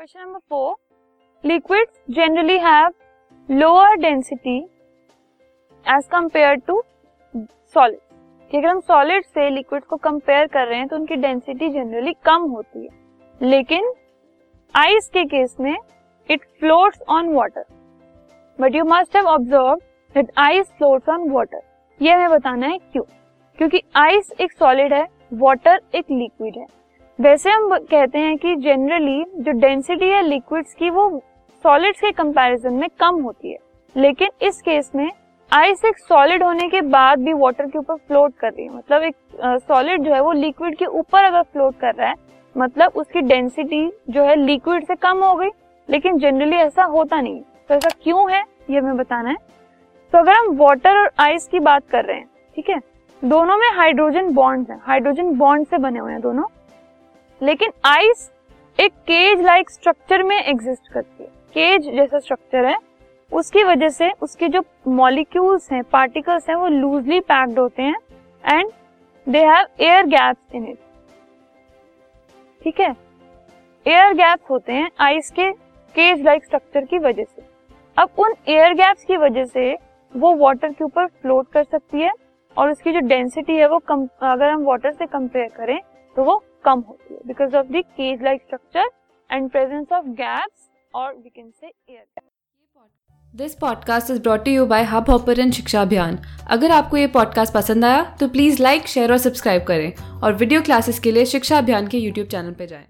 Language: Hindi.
Question number four liquids generally have lower density as compare to solid अगर हम सॉलिड से लिक्विड को कंपेयर कर रहे हैं तो उनकी डेंसिटी जनरली कम होती है। लेकिन आइस के केस में it floats on water but you must have observe that ice floats on water ये हमें बताना है क्यों? क्योंकि आइस एक सॉलिड है वाटर एक लिक्विड है। वैसे हम कहते हैं कि जनरली जो डेंसिटी है लिक्विड्स की वो सॉलिड्स के कंपैरिजन में कम होती है। लेकिन इस केस में आइस एक सॉलिड होने के बाद भी वाटर के ऊपर फ्लोट कर रही है। मतलब एक सॉलिड जो है वो लिक्विड के ऊपर अगर फ्लोट कर रहा है मतलब उसकी डेंसिटी जो है लिक्विड से कम हो गई। लेकिन जनरली ऐसा होता नहीं तो ऐसा क्यों है, ये हमें बताना है। तो अगर हम वाटर और आइस की बात कर रहे हैं, ठीक है? दोनों में हाइड्रोजन बॉन्ड्स हैं। हाइड्रोजन बॉन्ड से बने हुए हैं दोनों। लेकिन आइस एक केज लाइक स्ट्रक्चर में एग्जिस्ट करती है। केज जैसा स्ट्रक्चर है, उसकी वजह से उसके जो मॉलिक्यूल्स हैं पार्टिकल्स हैं, वो लूजली पैक्ड होते हैं and they have air gaps in it ठीक है? एयर गैप्स होते हैं आइस के केज लाइक स्ट्रक्चर की वजह से। अब उन एयर गैप्स की वजह से वो वाटर के ऊपर फ्लोट कर सकती है और उसकी जो डेंसिटी है वो कम, अगर हम वाटर से कंपेयर करें तो वो कम है because of cage like structure and presence of gaps और we can say air this podcast is brought you by hub hopper and Shiksha Abhiyan अगर आपको ये पॉडकास्ट पसंद आया तो प्लीज़ लाइक शेयर और सब्सक्राइब करें और वीडियो क्लासेस के लिए शिक्षा अभियान के यूट्यूब चैनल पर जाएँ।